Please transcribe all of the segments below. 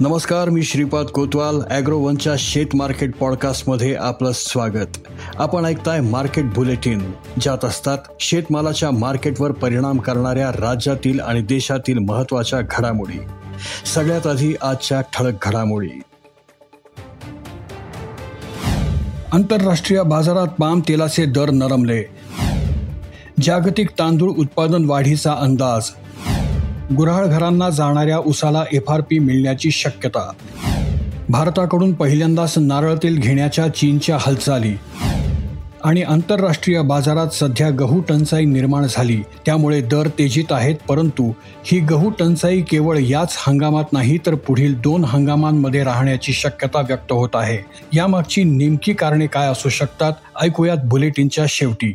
नमस्कार मी श्रीपाद कोतवाल ॲग्रोवनच्या शेत मार्केट पॉडकास्टमध्ये आपलं स्वागत. आपण ऐकताय मार्केट बुलेटिन ज्यात असतात शेतमालाच्या मार्केटवर परिणाम करणाऱ्या राज्यातील आणि देशातील महत्त्वाच्या घडामोडी. सगळ्यात आधी आजच्या ठळक घडामोडी. आंतरराष्ट्रीय बाजारात पाम तेलाचे दर नरमले. जागतिक तांदूळ उत्पादन वाढीचा अंदाज. गुऱ्हाळ घरांना जाणाऱ्या उसाला एफ आर पी मिळण्याची शक्यता. भारताकडून पहिल्यांदाच नारळ तेल घेण्याच्या चीनच्या हालचाली. आणि आंतरराष्ट्रीय बाजारात सध्या गहू टंचाई निर्माण झाली. त्यामुळे दर तेजीत आहेत परंतु ही गहू टंचाई केवळ याच हंगामात नाही तर पुढील दोन हंगामांमध्ये राहण्याची शक्यता व्यक्त होत आहे. यामागची नेमकी कारणे काय असू शकतात ऐकूयात बुलेटिनच्या शेवटी.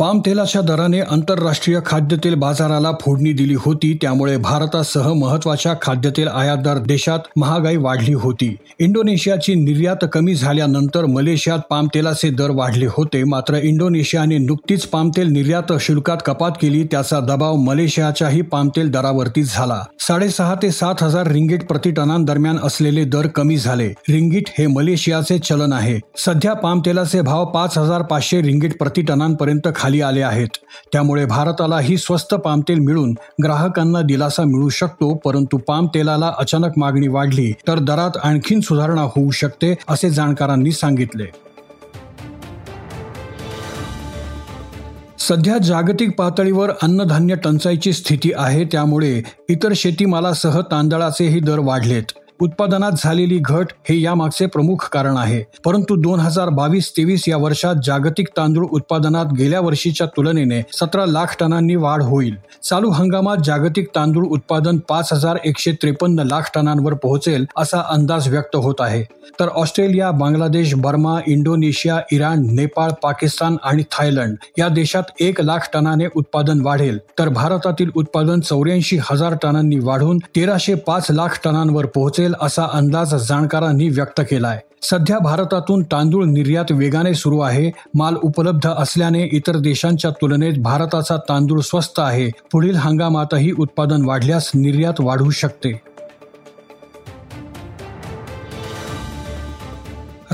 पामतेलाच्या दराने आंतरराष्ट्रीय खाद्यतेल बाजाराला फोडणी दिली होती त्यामुळे भारतासह महत्त्वाच्या खाद्यतेल आयातदार देशात महागाई वाढली होती. इंडोनेशियाची निर्यात कमी झाल्यानंतर मलेशियात पामतेलाचे दर वाढले होते मात्र इंडोनेशियाने नुकतीच पामतेल निर्यात शुल्कात कपात केली त्याचा दबाव मलेशियाच्याही पामतेल दरावरती झाला. साडेसहा ते सात हजार रिंगीट प्रतिटनांदरम्यान असलेले दर कमी झाले. रिंगीट हे मलेशियाचे चलन आहे. सध्या पामतेलाचे भाव पाच हजार पाचशे रिंगीट प्रतिटनांपर्यंत खाली खाली आले आहेत. त्यामुळे भारतालाही स्वस्त पामतेल मिळून ग्राहकांना दिलासा मिळू शकतो परंतु पाम तेलाला अचानक मागणी वाढली तर दरात आणखीन सुधारणा होऊ शकते असे जाणकारांनी सांगितले. सध्या जागतिक पातळीवर अन्नधान्य टंचाईची स्थिती आहे त्यामुळे इतर शेतीमालासह तांदळाचेही दर वाढलेत. उत्पादनात झालेली घट हे यामागचे प्रमुख कारण आहे. परंतु दोन हजार बावीस तेवीस या वर्षात जागतिक तांदूळ उत्पादनात गेल्या वर्षीच्या तुलनेने सतरा लाख टनांनी वाढ होईल. चालू हंगामात जागतिक तांदूळ उत्पादन पाच हजार एकशे त्रेपन्न लाख टनांवर पोहोचेल असा अंदाज व्यक्त होत आहे. तर Australia Bangladesh Burma Indonesia Iran Nepal Pakistan आणि थायलंड या देशात एक लाख टनाने उत्पादन वाढेल. तर भारतातील उत्पादन चौऱ्याऐंशी हजार टनांनी वाढून तेराशे पाच लाख टनांवर पोहोचेल असा अंदाज जाणकारांनी व्यक्त केलाय. सध्या भारतातून तांदूळ निर्यात वेगाने सुरू आहे. माल उपलब्ध असल्याने इतर देशांच्या तुलनेत भारताचा तांदूळ स्वस्त आहे. पुढील हंगामातही उत्पादन वाढल्यास निर्यात वाढू शकते.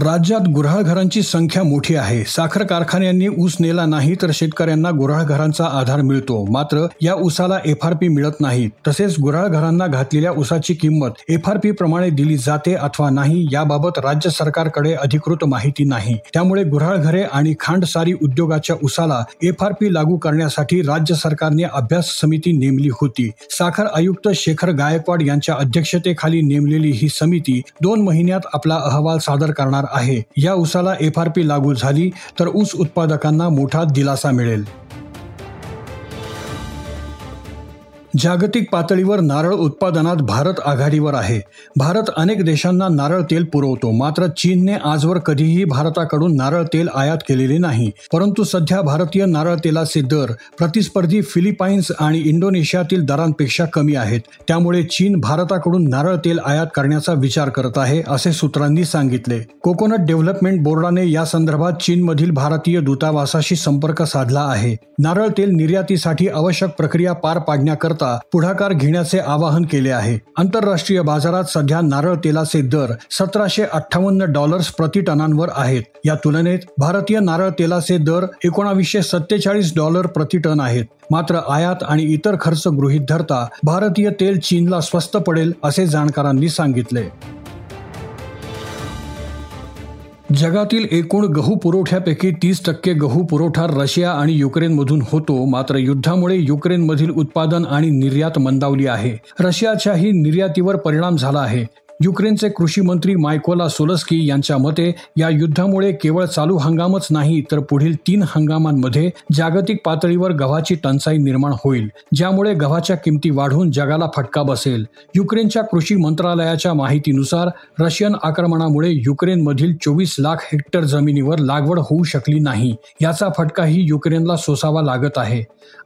राज्यात गुऱ्हाळघरांची संख्या मोठी आहे. साखर कारखान्यांनी ऊस नेला नाही तर शेतकऱ्यांना गुराळघरांचा आधार मिळतो. मात्र या ऊसाला एफआरपी मिळत नाही. तसेच गुराळघरांना घातलेल्या ऊसाची किंमत एफ आर पी प्रमाणे दिली जाते अथवा नाही याबाबत राज्य सरकारकडे अधिकृत माहिती नाही. त्यामुळे गुऱ्हाळघरे आणि खांडसारी उद्योगाच्या ऊसाला एफआरपी लागू करण्यासाठी राज्य सरकारने अभ्यास समिती नेमली होती. साखर आयुक्त शेखर गायकवाड यांच्या अध्यक्षतेखाली नेमलेली ही समिती दोन महिन्यात आपला अहवाल सादर करणार आहे. या ऊसाला एफ आर पी लागू झाली तर ऊस उत्पादकांना मोठा दिलासा मिळेल. जागतिक पातळीवर नारळ उत्पादनात भारत आघाडीवर आहे. भारत अनेक देशांना नारळ तेल पुरवतो मात्र चीनने आजवर कधीही भारताकडून नारळ तेल आयात केलेले नाही. परंतु सध्या भारतीय नारळ तेलाचे दर प्रतिस्पर्धी फिलिपाईन्स आणि इंडोनेशियातील दरांपेक्षा कमी आहेत. त्यामुळे चीन भारताकडून नारळ तेल आयात करण्याचा विचार करत आहे असे सूत्रांनी सांगितले. कोकोनट डेव्हलपमेंट बोर्डाने या संदर्भात चीनमधील भारतीय दूतावासाशी संपर्क साधला आहे. नारळ तेल निर्यातीसाठी आवश्यक प्रक्रिया पार पाडण्याकरता पुढाकार घेण्याचे आवाहन केले आहे. आंतरराष्ट्रीय बाजारात सध्या नारळ तेलाचे दर सतराशे अठ्ठावन्न डॉलर्स प्रति टनांवर आहेत. या तुलनेत भारतीय नारळ तेलाचे दर एकोणावीसशे सत्तेचाळीस डॉलर प्रति टन आहेत. मात्र आयात आणि इतर खर्च गृहीत धरता भारतीय तेल चीनला स्वस्त पडेल असे जाणकारांनी सांगितले. जगातील एकूण गहू पुरवठ्यापैकी तीस टक्के गहू पुरवठा रशिया आणि युक्रेनमधून होतो. मात्र युद्धामुळे युक्रेनमधील उत्पादन आणि निर्यात मंदावली आहे. रशियाच्याही निर्यातीवर परिणाम झाला आहे. युक्रेनचे कृषी मंत्री मायकोला सोलस्की यांच्या मते या युद्धामुळे केवळ चालू हंगामच नाही तर पुढील तीन हंगामांमध्ये जागतिक पातळीवर गव्हाची टंचाई निर्माण होईल ज्यामुळे गव्हाच्या किमती वाढून जगाला फटका बसेल. युक्रेनच्या कृषी मंत्रालयाच्या माहितीनुसार रशियन आक्रमणामुळे युक्रेनमधील चोवीस लाख हेक्टर जमिनीवर लागवड होऊ शकली नाही याचा फटकाही युक्रेनला सोसावा लागत आहे.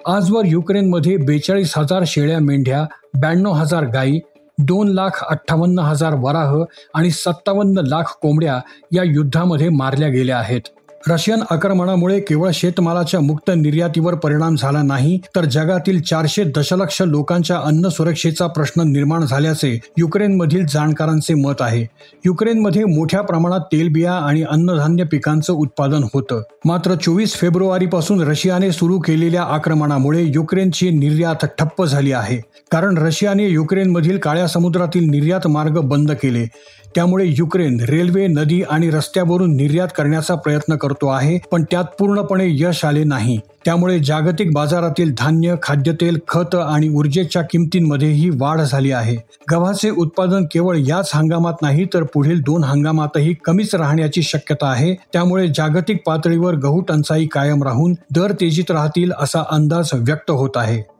आजवर युक्रेनमध्ये बेचाळीस हजार शेळ्या मेंढ्या ब्याण्णव हजार गायी दोन लाख अठ्ठावन्न हजार वराह आणि सत्तावन्न लाख कोंबड्या या युद्धामध्ये मारल्या गेल्या आहेत. रशियन आक्रमणामुळे केवळ शेतमालाच्या मुक्त निर्यातीवर परिणाम झाला नाही तर जगातील चारशे दशलक्ष लोकांच्या अन्न सुरक्षेचा प्रश्न निर्माण झाल्याचे युक्रेनमधील जाणकारांचे मत आहे. युक्रेनमध्ये मोठ्या प्रमाणात तेलबिया आणि अन्नधान्य पिकांचं उत्पादन होतं. मात्र चोवीस फेब्रुवारीपासून रशियाने सुरू केलेल्या आक्रमणामुळे युक्रेनची निर्यात ठप्प झाली आहे. कारण रशियाने युक्रेनमधील काळ्या समुद्रातील निर्यात मार्ग बंद केले. त्यामुळे युक्रेन रेल्वे नदी आणि रस्त्यावरून निर्यात करण्याचा प्रयत्न करतो आहे पण त्यात पूर्णपणे यश आले नाही. त्यामुळे जागतिक बाजारातील धान्य खाद्यतेल खत आणि ऊर्जेच्या किमतींमध्येही वाढ झाली आहे. गव्हाचे उत्पादन केवळ याच हंगामात नाही तर पुढील दोन हंगामातही कमीच राहण्याची शक्यता आहे. त्यामुळे जागतिक पातळीवर गहू टंचाई कायम राहून दर तेजीत राहतील असा अंदाज व्यक्त होत आहे.